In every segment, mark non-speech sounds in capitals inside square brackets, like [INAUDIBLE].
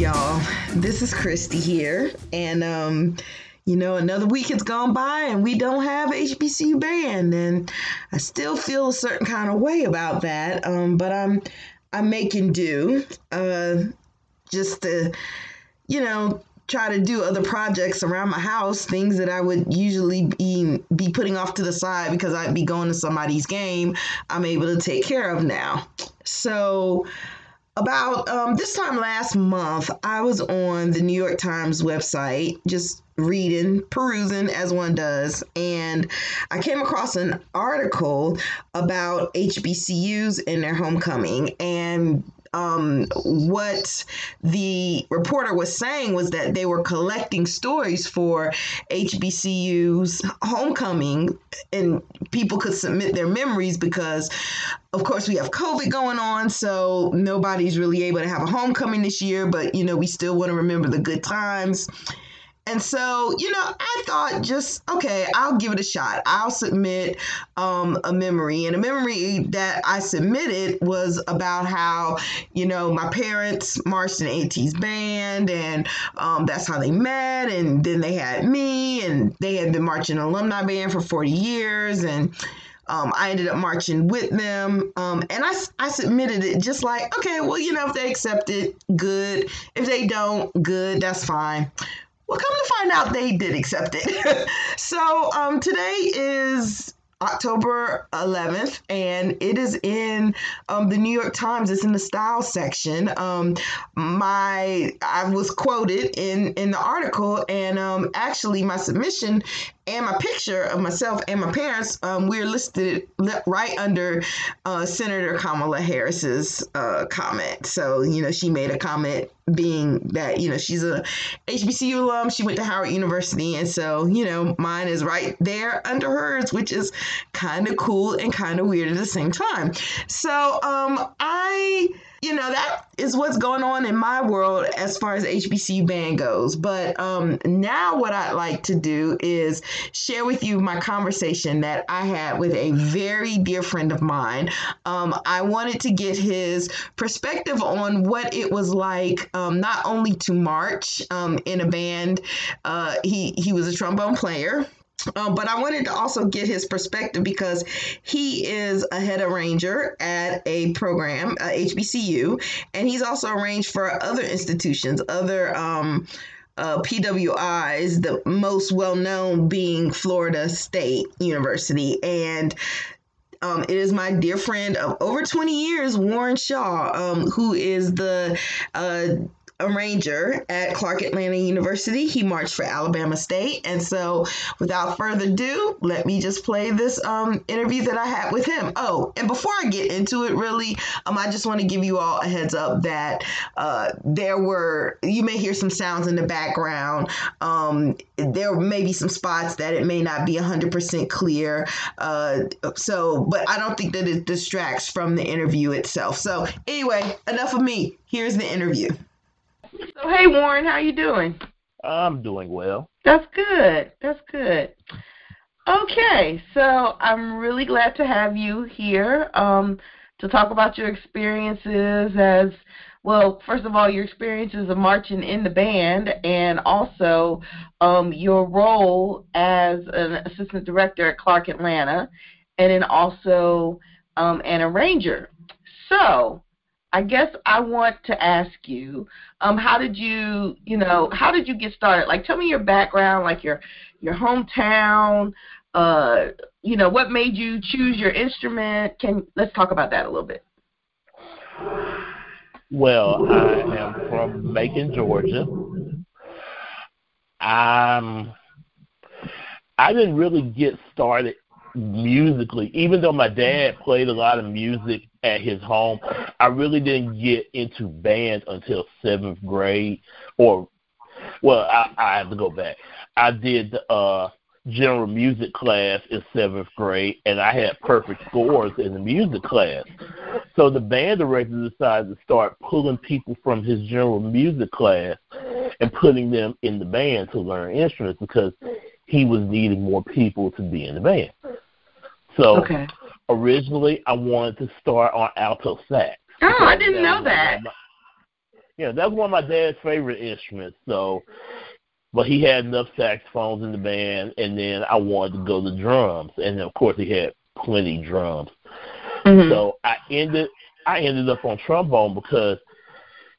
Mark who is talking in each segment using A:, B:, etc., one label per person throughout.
A: y'all? This is Christy here, and um, you know, another week has gone by, and we don't have HBCU band, and I still feel a certain kind of way about that. Um, but I'm I'm making do, uh, just to, you know, try to do other projects around my house, things that I would usually be be putting off to the side because I'd be going to somebody's game. I'm able to take care of now. So about um, this time last month, I was on the New York Times website just reading, perusing as one does, and I came across an article about HBCUs and their homecoming. And um, what the reporter was saying was that they were collecting stories for HBCU's homecoming, and people could submit their memories because, of course, we have COVID going on, so nobody's really able to have a homecoming this year. But you know, we still want to remember the good times. And so, you know, I thought just, okay, I'll give it a shot. I'll submit um, a memory. And a memory that I submitted was about how, you know, my parents marched in AT's band and um, that's how they met. And then they had me and they had been marching alumni band for 40 years. And um, I ended up marching with them. Um, and I, I submitted it just like, okay, well, you know, if they accept it, good. If they don't, good, that's fine. Well, come to find out, they did accept it. [LAUGHS] so um, today is October 11th, and it is in um, the New York Times. It's in the style section. Um, my I was quoted in in the article, and um, actually my submission and my picture of myself and my parents, um, we're listed right under uh, Senator Kamala Harris's uh, comment. So, you know, she made a comment being that, you know, she's a HBCU alum. She went to Howard University. And so, you know, mine is right there under hers, which is kind of cool and kind of weird at the same time. So, um, I you know that is what's going on in my world as far as HBCU band goes. But um, now what I'd like to do is share with you my conversation that I had with a very dear friend of mine. Um, I wanted to get his perspective on what it was like, um, not only to march um, in a band. Uh, he he was a trombone player. Um, but I wanted to also get his perspective because he is a head arranger at a program, uh, HBCU, and he's also arranged for other institutions, other um, uh, PWIs, the most well known being Florida State University. And um, it is my dear friend of over 20 years, Warren Shaw, um, who is the uh, arranger at Clark Atlanta University. He marched for Alabama State. And so, without further ado, let me just play this um, interview that I had with him. Oh, and before I get into it, really, um, I just want to give you all a heads up that uh, there were, you may hear some sounds in the background. Um, there may be some spots that it may not be 100% clear. Uh, so, but I don't think that it distracts from the interview itself. So, anyway, enough of me. Here's the interview. [LAUGHS] So hey Warren, how you doing?
B: I'm doing well.
A: That's good. That's good. Okay, so I'm really glad to have you here um, to talk about your experiences as well. First of all, your experiences of marching in the band, and also um, your role as an assistant director at Clark Atlanta, and then also um, an arranger. So, I guess I want to ask you, um, how did you, you know, how did you get started? Like, tell me your background, like your your hometown. Uh, you know, what made you choose your instrument? Can let's talk about that a little bit.
B: Well, I am from Macon, Georgia. I'm. I didn't really get started musically, even though my dad played a lot of music at his home, I really didn't get into band until seventh grade. Or, well, I, I have to go back. I did uh, general music class in seventh grade, and I had perfect scores in the music class. So the band director decided to start pulling people from his general music class and putting them in the band to learn instruments because he was needing more people to be in the band. So okay. originally, I wanted to start on alto sax.
A: Oh, I didn't know that.
B: you know, that's one of my dad's favorite instruments. So, but he had enough saxophones in the band, and then I wanted to go to drums, and of course he had plenty drums. Mm-hmm. So I ended I ended up on trombone because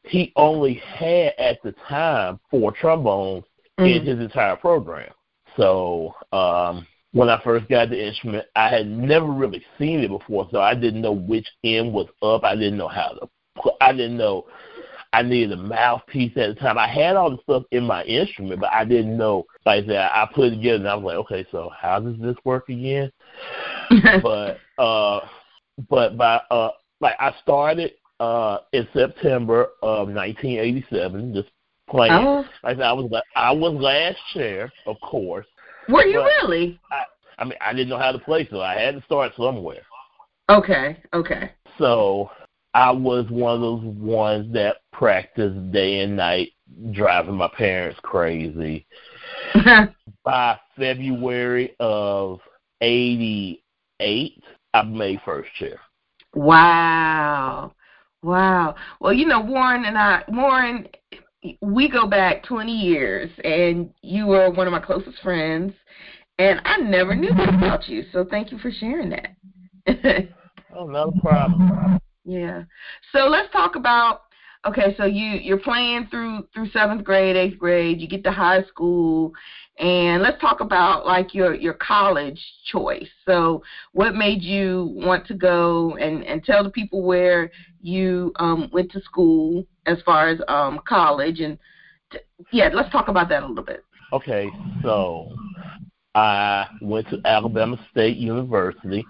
B: he only had at the time four trombones mm-hmm. in his entire program. So um when I first got the instrument, I had never really seen it before, so I didn't know which end was up. I didn't know how to. Put, I didn't know I needed a mouthpiece at the time. I had all the stuff in my instrument, but I didn't know. Like that, I put it together, and I was like, okay, so how does this work again? [LAUGHS] but uh, but by uh, like I started uh in September of 1987, just playing. Oh. Like I was, I was last chair, of course.
C: Were you really?
B: I, I mean, I didn't know how to play, so I had to start somewhere.
C: Okay, okay.
B: So I was one of those ones that practiced day and night, driving my parents crazy. [LAUGHS] By February of '88, I made first chair.
C: Wow, wow. Well, you know, Warren and I, Warren, we go back 20 years, and you were one of my closest friends, and I never knew that about you. So thank you for sharing that. [LAUGHS]
B: oh, no problem.
C: Yeah. So let's talk about okay, so you you're playing through through seventh grade, eighth grade, you get to high school, and let's talk about like your your college choice. So what made you want to go and and tell the people where you um went to school as far as um college and t- yeah, let's talk about that a little bit.
B: Okay, so I went to Alabama State University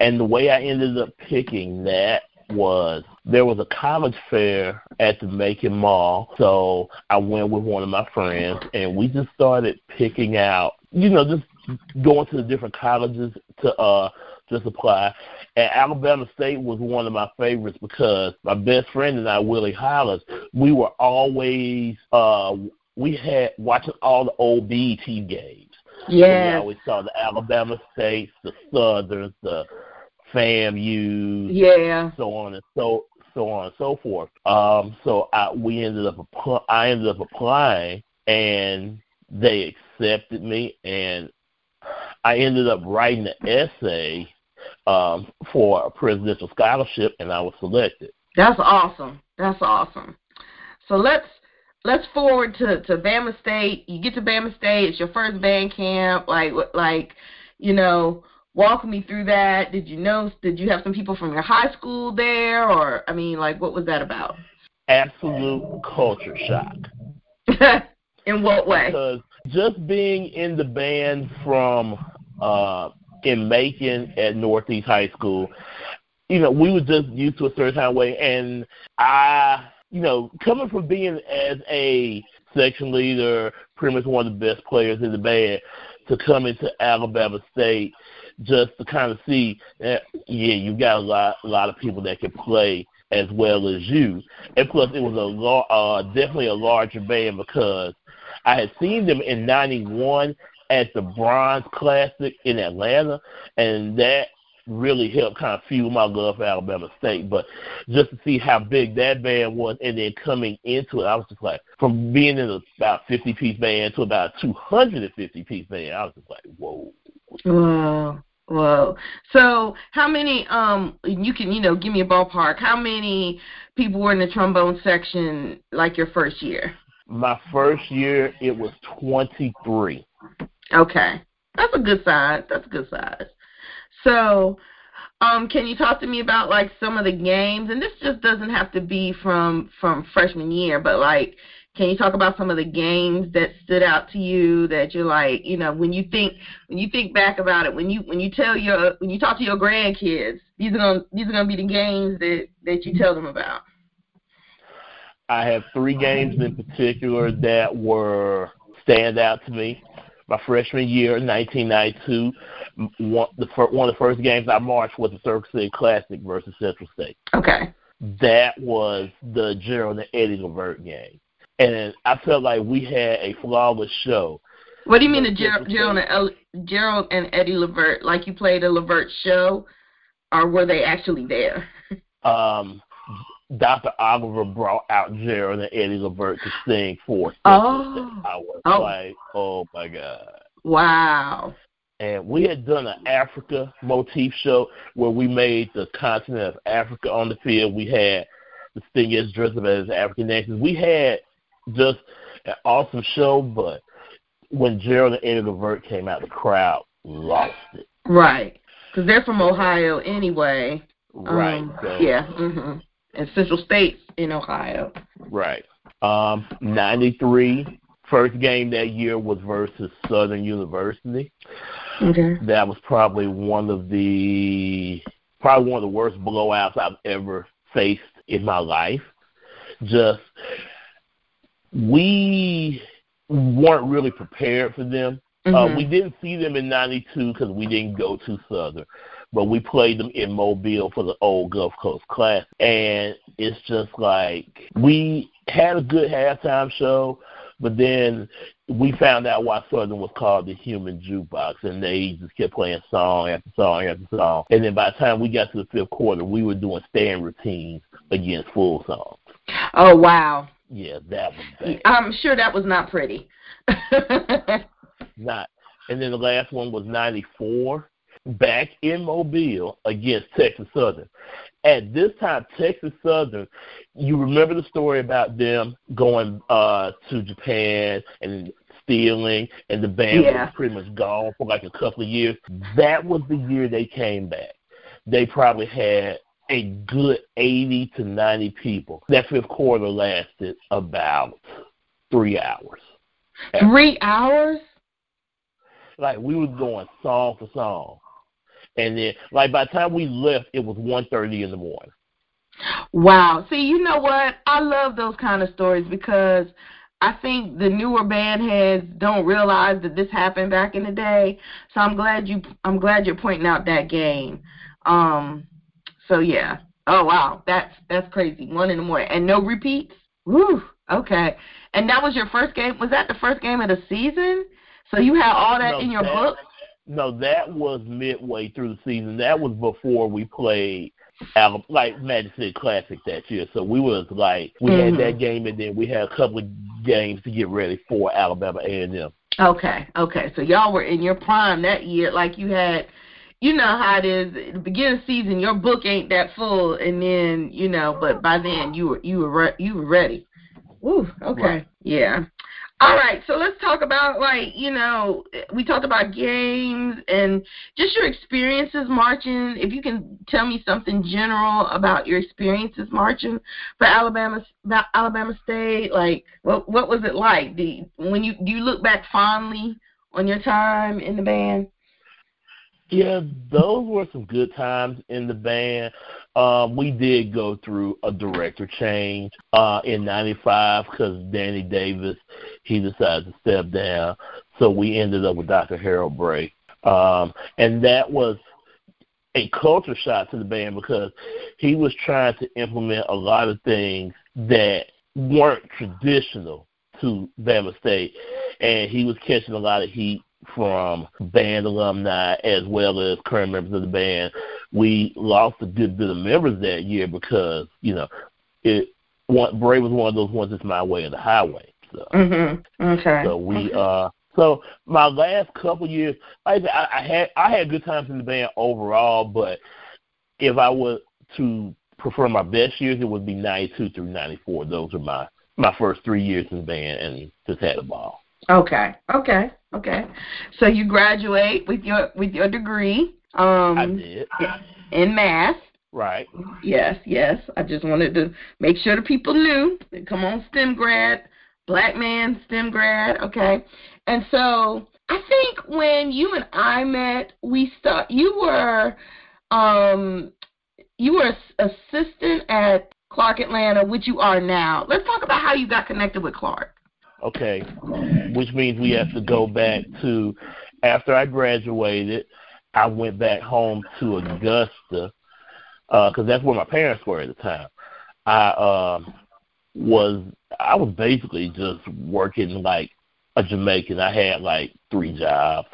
B: and the way I ended up picking that was there was a college fair at the Macon Mall, so I went with one of my friends, and we just started picking out, you know, just going to the different colleges to uh just apply. And Alabama State was one of my favorites because my best friend and I, Willie Hollis, we were always uh we had watching all the old BET games.
C: Yeah.
B: We always saw the Alabama States, the Southerns, the FAMU,
C: yeah,
B: so on and so so on and so forth. Um, so I we ended up I ended up applying, and they accepted me, and I ended up writing an essay um, for a presidential scholarship, and I was selected.
C: That's awesome. That's awesome. So let's let's forward to to Bama State. You get to Bama State. It's your first band camp. Like like you know walk me through that. Did you know? Did you have some people from your high school there, or I mean, like, what was that about?
B: Absolute culture shock. [LAUGHS]
C: in what way?
B: Because just being in the band from uh, in Macon at Northeast High School, you know, we were just used to a certain kind of way, and I, you know, coming from being as a section leader, pretty much one of the best players in the band, to come into Alabama State just to kind of see that yeah, you've got a lot a lot of people that can play as well as you. And plus, it was a uh, definitely a larger band because I had seen them in '91 at the Bronze Classic in Atlanta, and that really helped kind of fuel my love for Alabama State. But just to see how big that band was, and then coming into it, I was just like, from being in a, about 50 piece band to about 250 piece band, I was just like, whoa.
C: Wow. Whoa. So how many um you can, you know, give me a ballpark. How many people were in the trombone section like your first year?
B: My first year it was twenty three.
C: Okay. That's a good size. That's a good size. So um, can you talk to me about like some of the games? And this just doesn't have to be from from freshman year, but like can you talk about some of the games that stood out to you that you're like, you know, when you think when you think back about it, when you when you tell your when you talk to your grandkids, these are gonna these are gonna be the games that that you tell them about.
B: I have three games in particular that were stand out to me. My freshman year, 1992, one, the one of the first games I marched was the Circuit City Classic versus Central State.
C: Okay.
B: That was the Gerald and Eddie Levert game and I felt like we had a flawless show.
C: What do you mean the Ger- Gerald and El- Gerald and Eddie Levert? Like you played a Levert show, or were they actually there?
B: Um, Dr. Oliver brought out Gerald and Eddie Levert to sing for us.
C: Oh.
B: I was
C: Oh.
B: like, oh my God.
C: Wow.
B: And we had done an Africa motif show where we made the continent of Africa on the field. We had the singers dressed up as African nations. We had just an awesome show, but when Gerald and Eddie Levert came out, the crowd lost it.
C: Right. Because they're from Ohio anyway.
B: Right.
C: Um,
B: so,
C: yeah. Mhm. And Central States in Ohio.
B: Right. Um, 93, first game that year was versus Southern University.
C: Okay.
B: That was probably one of the probably one of the worst blowouts I've ever faced in my life. Just we weren't really prepared for them. Uh,
C: Mhm.
B: we didn't see them in '92 because we didn't go to Southern, but we played them in Mobile for the old Gulf Coast Classic, and it's just like we had a good halftime show, but then we found out why Southern was called the Human Jukebox, and they just kept playing song after song after song, and then by the time we got to the fifth quarter, we were doing stand routines against full songs.
C: Oh wow.
B: Yeah, that was bad.
C: I'm sure that was not pretty. [LAUGHS]
B: not. And then the last one was 94, back in Mobile against Texas Southern. At this time, Texas Southern, you remember the story about them going uh, to Japan and stealing, and the band
C: Yeah.
B: was pretty much gone for like a couple of years. That was the year they came back. They probably had a good 80 to 90 people. That fifth quarter lasted about three hours.
C: Three hours?
B: like we was going song for song. And then like by the time we left it was one thirty in the morning.
C: Wow. See, you know what? I love those kind of stories because I think the newer band heads don't realize that this happened back in the day. So I'm glad you I'm glad you're pointing out that game. Um so yeah. Oh wow. That's that's crazy. One in the morning. And no repeats? Woo. Okay. And that was your first game was that the first game of the season? So you had all that
B: No,
C: in your
B: that-
C: book?
B: No, that was midway through the season. That was before we played like Magic City Classic that year. So we was like we
C: Mhm.
B: had that game and then we had a couple of games to get ready for Alabama A and M.
C: Okay, okay. So y'all were in your prime that year, like you had. You know how it is. At the beginning of the season, your book ain't that full, and then you know, but by then you were you were re- you were ready. Woo. Okay.
B: Right.
C: Yeah. All right. So let's talk about like you know we talked about games and just your experiences marching. If you can tell me something general about your experiences marching for Alabama Alabama State, like what what was it like? Do you, when you do you look back fondly on your time in the band?
B: Yeah, those were some good times in the band. Um, we did go through a director change uh, in '95 because Danny Davis he decided to step down, so we ended up with Dr. Harold Bray, um, and that was a culture shot to the band because he was trying to implement a lot of things that weren't traditional to Bama State, and he was catching a lot of heat from band alumni as well as current members of the band. We lost a good bit of members that year because you know it. Bray was one of those ones that's my way or the highway. So,
C: Mhm. Okay.
B: so we uh. So my last couple years, like I, I, I had I had good times in the band overall, but if I were to prefer my best years, it would be '92 through '94. Those are my my first three years in the band, and just had a ball.
C: Okay. Okay. Okay. So you graduate with your with your degree um
B: I did
C: in math.
B: right.
C: Yes, yes. I just wanted to make sure the people knew. Come on, STEM grad, black man, STEM grad. Okay. And so I think when you and I met, we start. You were, um, you were ass- assistant at Clark Atlanta, which you are now. Let's talk about how you got connected with Clark.
B: Okay, which means we have to go back to after I graduated. I went back home to Augusta because that's where my parents were at the time. I um, was I was basically just working like a Jamaican. I had like three jobs.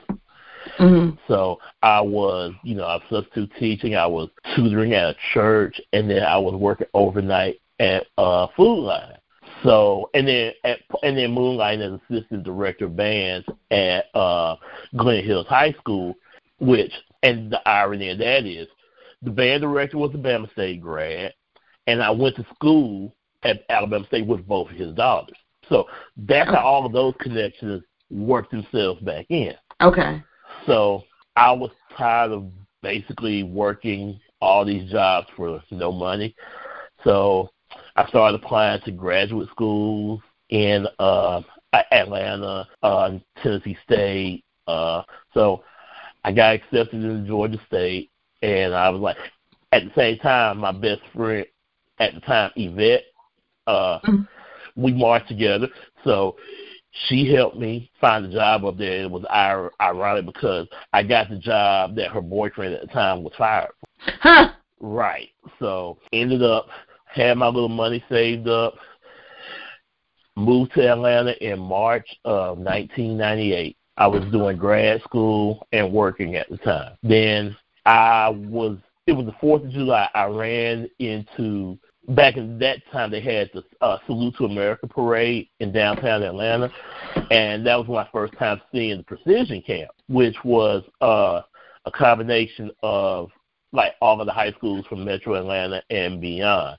C: Mm-hmm.
B: So I was, you know, I was substitute teaching. I was tutoring at a church, and then I was working overnight at uh, Food Lion. So and then at, and then moonlight as assistant director of bands at uh, Glenn Hills High School, which and the irony of that is the band director was a Bama State grad, and I went to school at Alabama State with both of his daughters. So that's how all of those connections work themselves back in.
A: Okay.
B: So I was tired of basically working all these jobs for no money. So I started applying to graduate schools in uh, Atlanta, uh, Tennessee State. Uh, so I got accepted into Georgia State, and I was like, at the same time, my best friend at the time, Yvette, uh, mm-hmm. we marched together. So she helped me find a job up there. It was ironic because I got the job that her boyfriend at the time was fired.
A: Huh.
B: Right. So ended up had my little money saved up. Moved to Atlanta in March of 1998. I was doing grad school and working at the time. Then I was. It was the Fourth of July. I ran into back in that time they had the uh, Salute to America parade in downtown Atlanta, and that was my first time seeing the Precision Camp, which was uh, a combination of like all of the high schools from Metro Atlanta and beyond.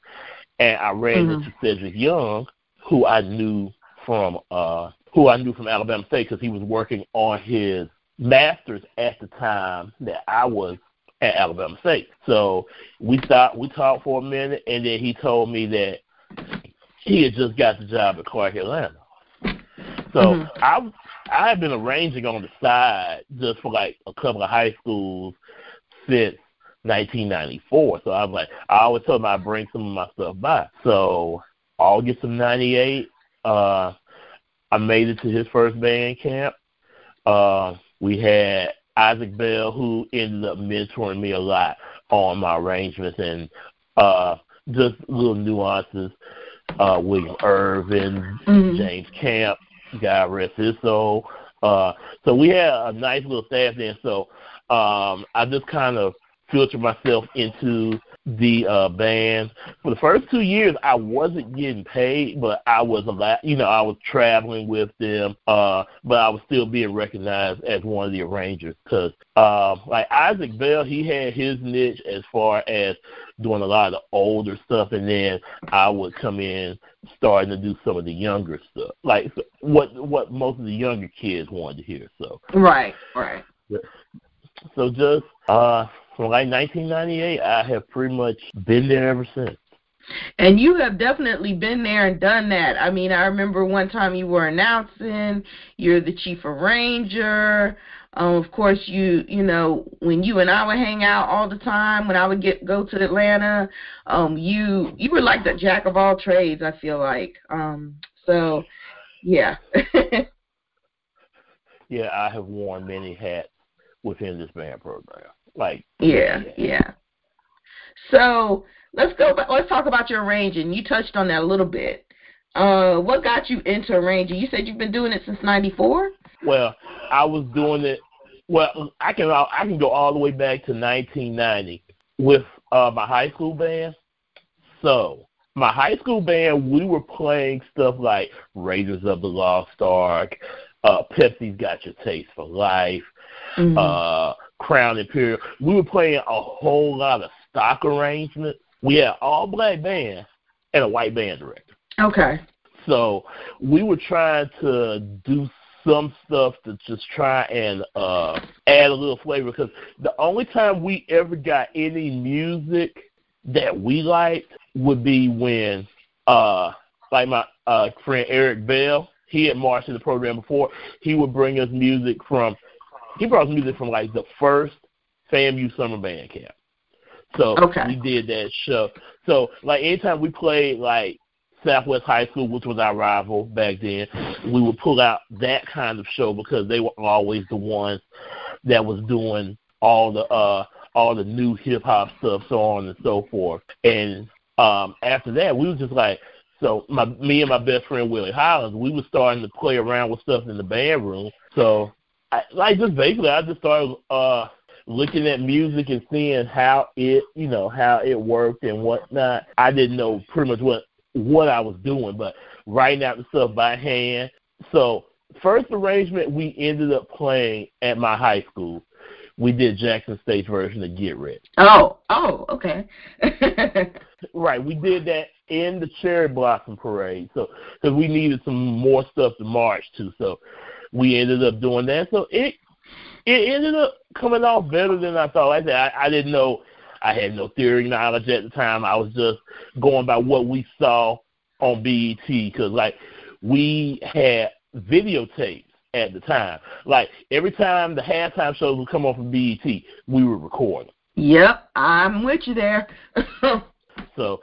B: And I ran mm-hmm. into Cedric Young, who I knew from uh, who I knew from Alabama State because he was working on his master's at the time that I was at Alabama State. So we stopped, we talked for a minute, and then he told me that he had just got the job at Clark Atlanta. So mm-hmm. I I had been arranging on the side just for like a couple of high schools since 1994. So I was like, I always told him I'd bring some of my stuff by. So August of '98, uh, I made it to his first band camp. Uh, we had Isaac Bell, who ended up mentoring me a lot on my arrangements and uh, just little nuances. Uh, William Irvin, mm-hmm. James Camp, Guy rest his soul. Uh, so we had a nice little staff there. So um, I just kind of filtered myself into the uh band. For the first two years I wasn't getting paid, but I was a lot you know, I was traveling with them, uh, but I was still being recognized as one of the arrangers because uh, like Isaac Bell, he had his niche as far as doing a lot of the older stuff and then I would come in starting to do some of the younger stuff. Like what what most of the younger kids wanted to hear. So
A: Right, right.
B: So just uh from like 1998, I have pretty much been there ever since.
A: And you have definitely been there and done that. I mean, I remember one time you were announcing you're the chief arranger. Um, of course, you you know when you and I would hang out all the time. When I would get go to Atlanta, um, you you were like the jack of all trades. I feel like. Um, so, yeah. [LAUGHS]
B: yeah, I have worn many hats within this band program. Like
A: yeah, yeah. So let's go. Back, let's talk about your arranging. You touched on that a little bit. Uh, what got you into arranging? You said you've been doing it since '94.
B: Well, I was doing it. Well, I can I can go all the way back to 1990 with uh, my high school band. So my high school band, we were playing stuff like Raiders of the Lost Ark, uh, Pepsi's Got Your Taste for Life, mm-hmm. uh, Crown Imperial. We were playing a whole lot of stock arrangements. We had all black band and a white band director.
A: Okay.
B: So we were trying to do some stuff to just try and uh add a little flavor because the only time we ever got any music that we liked would be when uh like my uh friend Eric Bell, he had marched in the program before, he would bring us music from he brought music from like the first FAMU summer band camp. So
A: okay.
B: we did that show. So like anytime we played like Southwest High School, which was our rival back then, we would pull out that kind of show because they were always the ones that was doing all the uh all the new hip hop stuff, so on and so forth. And um after that we was just like so my me and my best friend Willie Hollins, we were starting to play around with stuff in the band room. So I, like just basically, I just started uh looking at music and seeing how it, you know, how it worked and whatnot. I didn't know pretty much what what I was doing, but writing out the stuff by hand. So first arrangement we ended up playing at my high school. We did Jackson State's version of Get Rich.
C: Oh, oh, okay. [LAUGHS]
B: right, we did that in the Cherry Blossom Parade, so because we needed some more stuff to march to, so we ended up doing that. So it it ended up coming off better than I thought. Like I said, I, didn't know. I had no theory knowledge at the time. I was just going by what we saw on BET because, like, we had videotapes at the time. Like every time the halftime shows would come on from BET, we would record.
C: Yep, I'm with you there. [LAUGHS]
B: so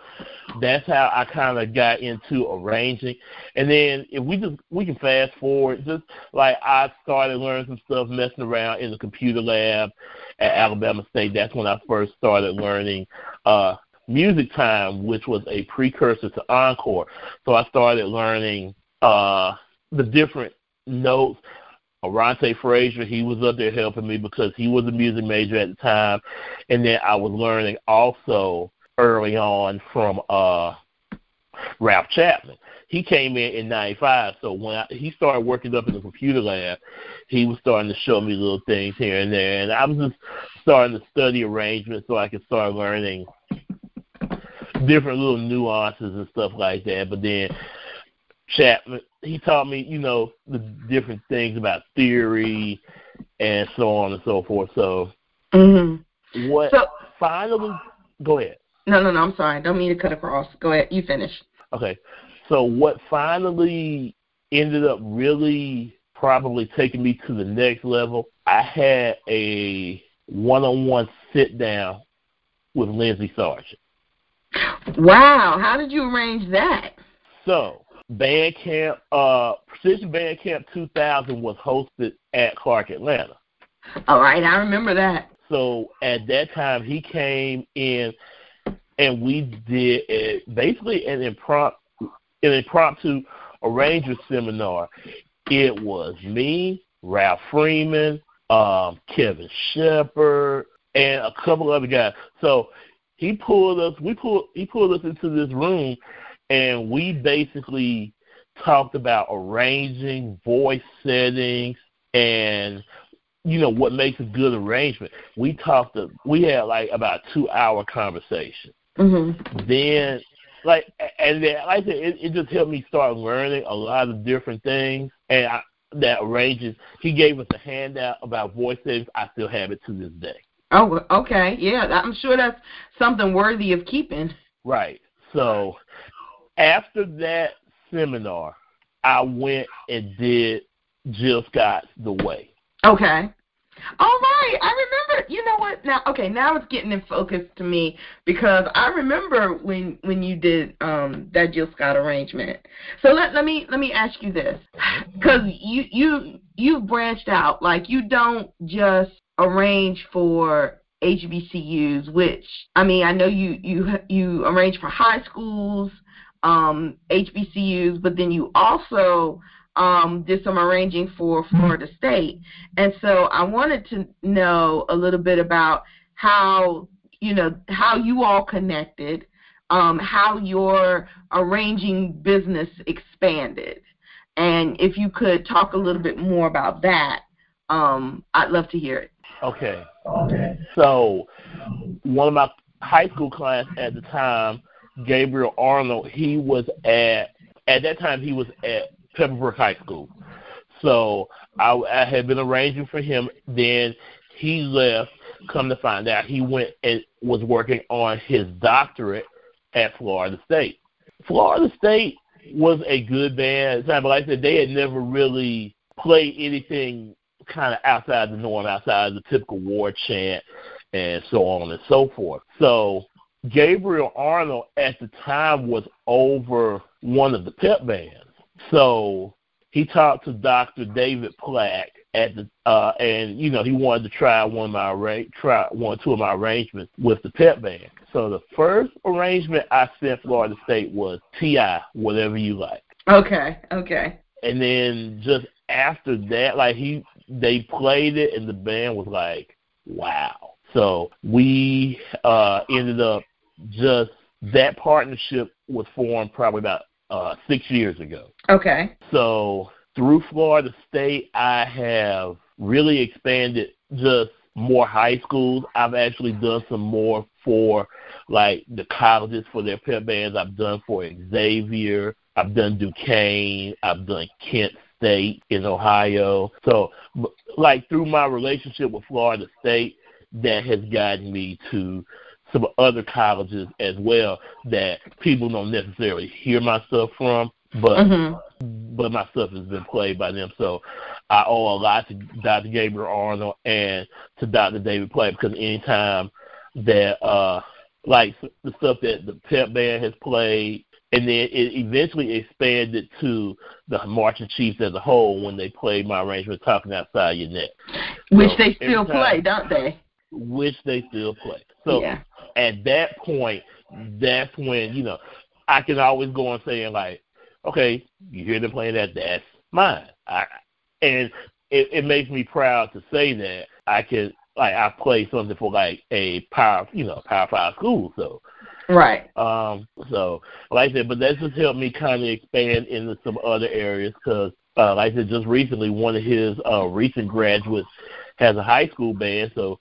B: that's how I kind of got into arranging. And then if we just we can fast forward, just like I started learning some stuff messing around in the computer lab at Alabama State. That's when I first started learning uh MusicTime, which was a precursor to Encore. So I started learning uh the different notes. Arante Frazier, he was up there helping me because he was a music major at the time. And then I was learning also early on from uh Ralph Chapman. He came in in '95, so when I, he started working up in the computer lab, he was starting to show me little things here and there, and I was just starting to study arrangements so I could start learning different little nuances and stuff like that. But then Chapman, he taught me, you know, the different things about theory and so on and so forth. So,
C: mm-hmm.
B: what so, finally? Go ahead.
C: No, no, no. I'm sorry. Don't mean to cut across. Go ahead. You finish.
B: Okay. So what finally ended up really probably taking me to the next level, I had a one-on-one sit down with Lindsey Sarjeant.
C: Wow, how did you arrange that?
B: So, Band Camp, uh, Precision Band Camp 2000 was hosted at Clark Atlanta.
C: All right, I remember that.
B: So at that time, he came in and we did a, basically an impromptu an impromptu arranger seminar. It was me, Ralph Freeman, um, Kevin Shepard, and a couple other guys. So he pulled us. We pulled. He pulled us into this room, and we basically talked about arranging voice settings and you know what makes a good arrangement. We talked. To, we had like about a two hour conversation.
C: Mm-hmm.
B: Then, like, and then, like I said, it, it just helped me start learning a lot of different things. And I, that ranges. He gave us a handout about voice settings. I still have it to this day.
C: Oh, okay, yeah. I'm sure that's something worthy of keeping.
B: Right. So, after that seminar, I went and did Jill Scott's The Way.
C: Okay. All right, I remember. You know what? Now, okay, now it's getting in focus to me because I remember when when you did um that Jill Scott arrangement. So let let me let me ask you this, because you you you've branched out. Like you don't just arrange for HBCUs, which I mean I know you you you arrange for high schools, um, HBCUs, but then you also um, did some arranging for Florida State. And so I wanted to know a little bit about how, you know, how you all connected, um, how your arranging business expanded. And if you could talk a little bit more about that, um, I'd love to hear it.
B: Okay. Okay. So one of my high school clients at the time, Gabriel Arnold, he was at at that time he was at Pebblebrook High School. So I, I had been arranging for him. Then he left. Come to find out, he went and was working on his doctorate at Florida State. Florida State was a good band but like I said, they had never really played anything kind of outside the norm, outside the typical war chant and so on and so forth. So Gabriel Arnold at the time was over one of the pep bands. So he talked to Dr. David Plack at the uh and you know he wanted to try one of my arra- try one two of my arrangements with the pep band. So the first arrangement I sent Florida State was T.I., whatever you like.
C: Okay, okay.
B: And then just after that, like he they played it and the band was like, wow. So we uh, ended up just that partnership was formed probably about uh, six years ago.
C: Okay.
B: So through Florida State, I have really expanded just more high schools. I've actually done some more for like the colleges for their pep bands. I've done for Xavier. I've done Duquesne. I've done Kent State in Ohio. So, like through my relationship with Florida State, that has gotten me to some other colleges as well that people don't necessarily hear my stuff from, but mm-hmm. but my stuff has been played by them. So I owe a lot to Dr. Gabriel Arnold and to Dr. David Plack because anytime that uh like the stuff that the pep band has played and then it eventually expanded to the marching chiefs as a whole when they played my arrangement talking outside your neck
C: which so they still time, play don't they
B: which they still play so
C: yeah.
B: At that point that's when you know i can always go on saying like okay you hear them playing that that's mine i and it, it makes me proud to say that i can like I play something for like a power, you know, power five school. So
C: right.
B: Um. So like I said, but that's just helped me kind of expand into some other areas because, uh, like I said, just recently, one of his uh, recent graduates has a high school band, so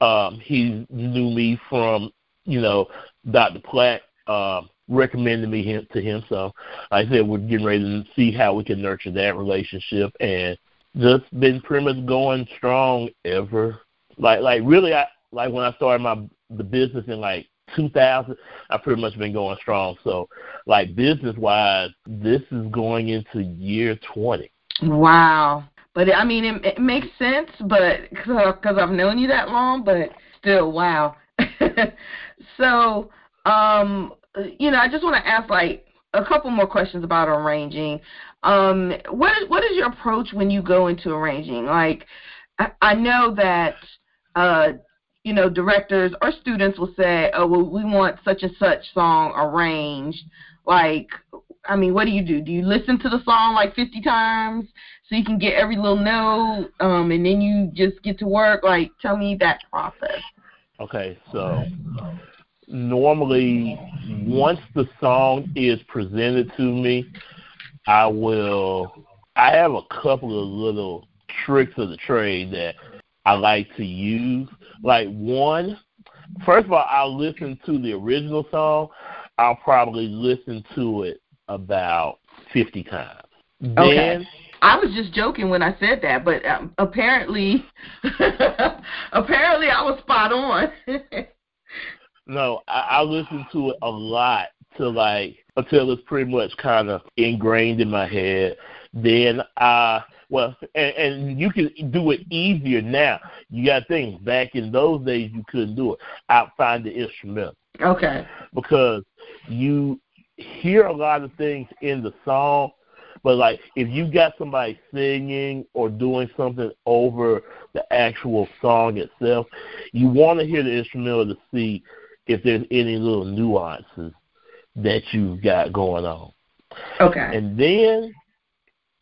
B: um, he knew me from, you know, Dr. Plack. Um, recommended me him, to him. So I said we're getting ready to see how we can nurture that relationship and just been pretty much going strong ever like like really I like when I started my the business in like 2000, I've pretty much been going strong. So like business wise, this is going into year 20.
C: Wow. But I mean, it, it makes sense, but because I've known you that long, but still, wow. [LAUGHS] so, um, you know, I just want to ask like a couple more questions about arranging. Um, what is what is your approach when you go into arranging? Like, I, I know that uh, you know, directors or students will say, "Oh, well, we want such and such song arranged." Like, I mean, what do you do? Do you listen to the song like 50 times so you can get every little note, um, and then you just get to work? Like, tell me that process.
B: Okay, so normally once the song is presented to me, I will. I have a couple of little tricks of the trade that I like to use. Like one, first of all, I'll listen to the original song. I'll probably listen to it about fifty times.
C: Okay. I was just joking when I said that, but um, apparently, [LAUGHS] apparently I was spot on. [LAUGHS]
B: no, I, I listen to it a lot to like until it's pretty much kind of ingrained in my head. Then I well, and, and you can do it easier now. You got things back in those days you couldn't do it. Outside the instrumental.
C: Okay.
B: Because you hear a lot of things in the song, but like if you got somebody singing or doing something over the actual song itself, you want to hear the instrumental to see if there's any little nuances that you've got going on.
C: Okay.
B: And then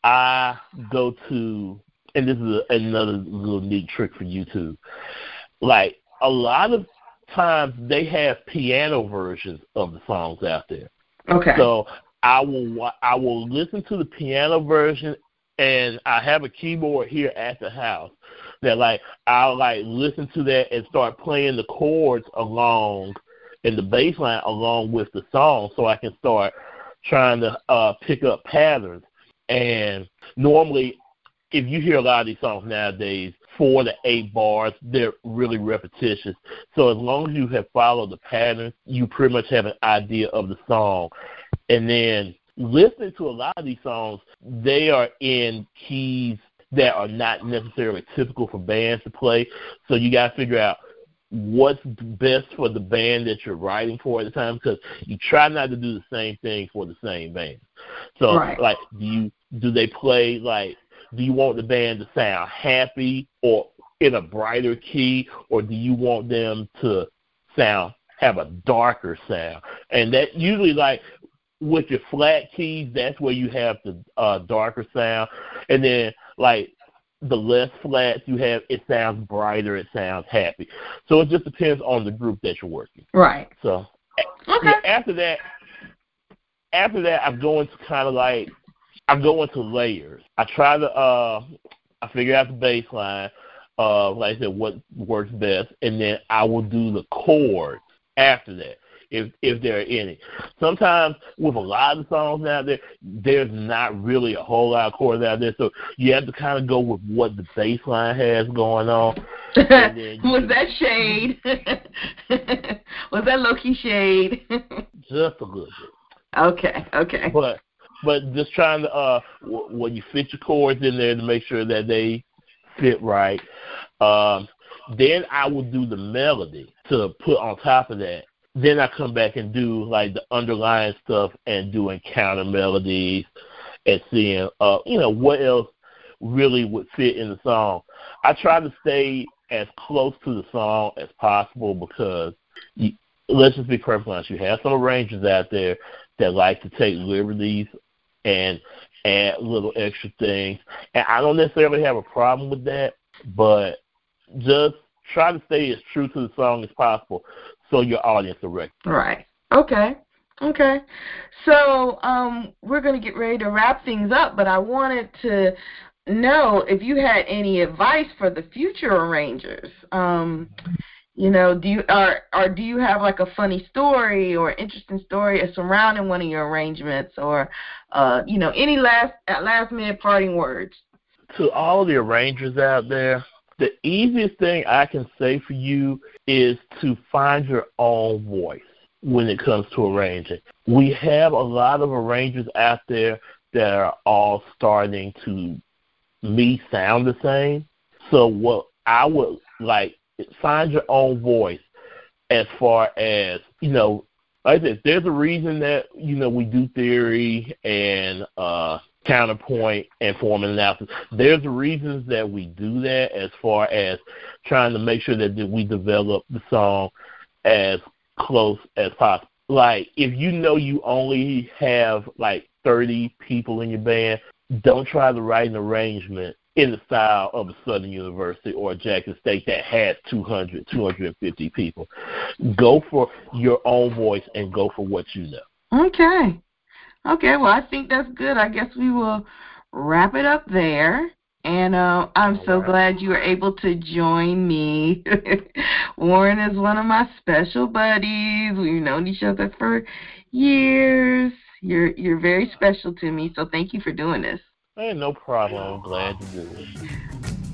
B: I go to, and this is a, another little neat trick for you too. Like a lot of times they have piano versions of the songs out there.
C: Okay.
B: So I will I will listen to the piano version, and I have a keyboard here at the house that like I'll like listen to that and start playing the chords along and the bass line along with the song, so I can start trying to uh, pick up patterns. And normally, if you hear a lot of these songs nowadays, four to eight bars, they're really repetitious. So as long as you have followed the pattern, you pretty much have an idea of the song. And then listening to a lot of these songs, they are in keys that are not necessarily typical for bands to play. So you got to figure out what's best for the band that you're writing for at the time because you try not to do the same thing for the same band. So
C: right.
B: like do you do they play like do you want the band to sound happy or in a brighter key or do you want them to sound have a darker sound? And that usually like with your flat keys, that's where you have the uh darker sound. And then like the less flats you have, it sounds brighter, it sounds happy. So it just depends on the group that you're working.
C: Right.
B: So
C: Okay.
B: yeah, after that, after that, I'm going to kind of like I go into layers. I try to uh, I figure out the bass line, uh, like I said, what works best, and then I will do the chords after that if if there are any. Sometimes with a lot of songs out there, there's not really a whole lot of chords out there, so you have to kind of go with what the bass line has going on. [LAUGHS] [LAUGHS]
C: Was that shade? Was that low key shade?
B: just a little bit.
C: okay, okay.
B: but but just trying to uh w- when you fit your chords in there to make sure that they fit right. Um, then I will do the melody to put on top of that. Then I come back and do like the underlying stuff and doing counter melodies and seeing uh you know what else really would fit in the song. I try to stay as close to the song as possible because you, let's just be perfectly honest, you have some arrangers out there that like to take liberties and add little extra things. And I don't necessarily have a problem with that, but just try to stay as true to the song as possible so your audience will recognize.
C: Right. Okay. Okay. So um, we're going to get ready to wrap things up, but I wanted to know if you had any advice for the future arrangers. Um, you know, do you or or do you have like a funny story or interesting story surrounding one of your arrangements, or uh, you know, any last at last minute parting words?
B: To all the arrangers out there, the easiest thing I can say for you is to find your own voice when it comes to arranging. We have a lot of arrangers out there that are all starting to me sound the same. So what I would like find your own voice as far as, you know, like I said, there's a reason that, you know, we do theory and uh counterpoint and form and analysis. There's reasons that we do that as far as trying to make sure that, that we develop the song as close as possible. Like if you know you only have like 30 people in your band, don't try to write an arrangement in the style of a Southern University or a Jackson State that has 200, 250 people. Go for your own voice and go for what you know.
C: Okay. Okay, well, I think that's good. I guess we will wrap it up there. And uh, I'm so glad you were able to join me. [LAUGHS] Warren is one of my special buddies. We've known each other for years. You're you're very special to me, so thank you for doing this.
B: Hey, no problem. I'm glad to do it.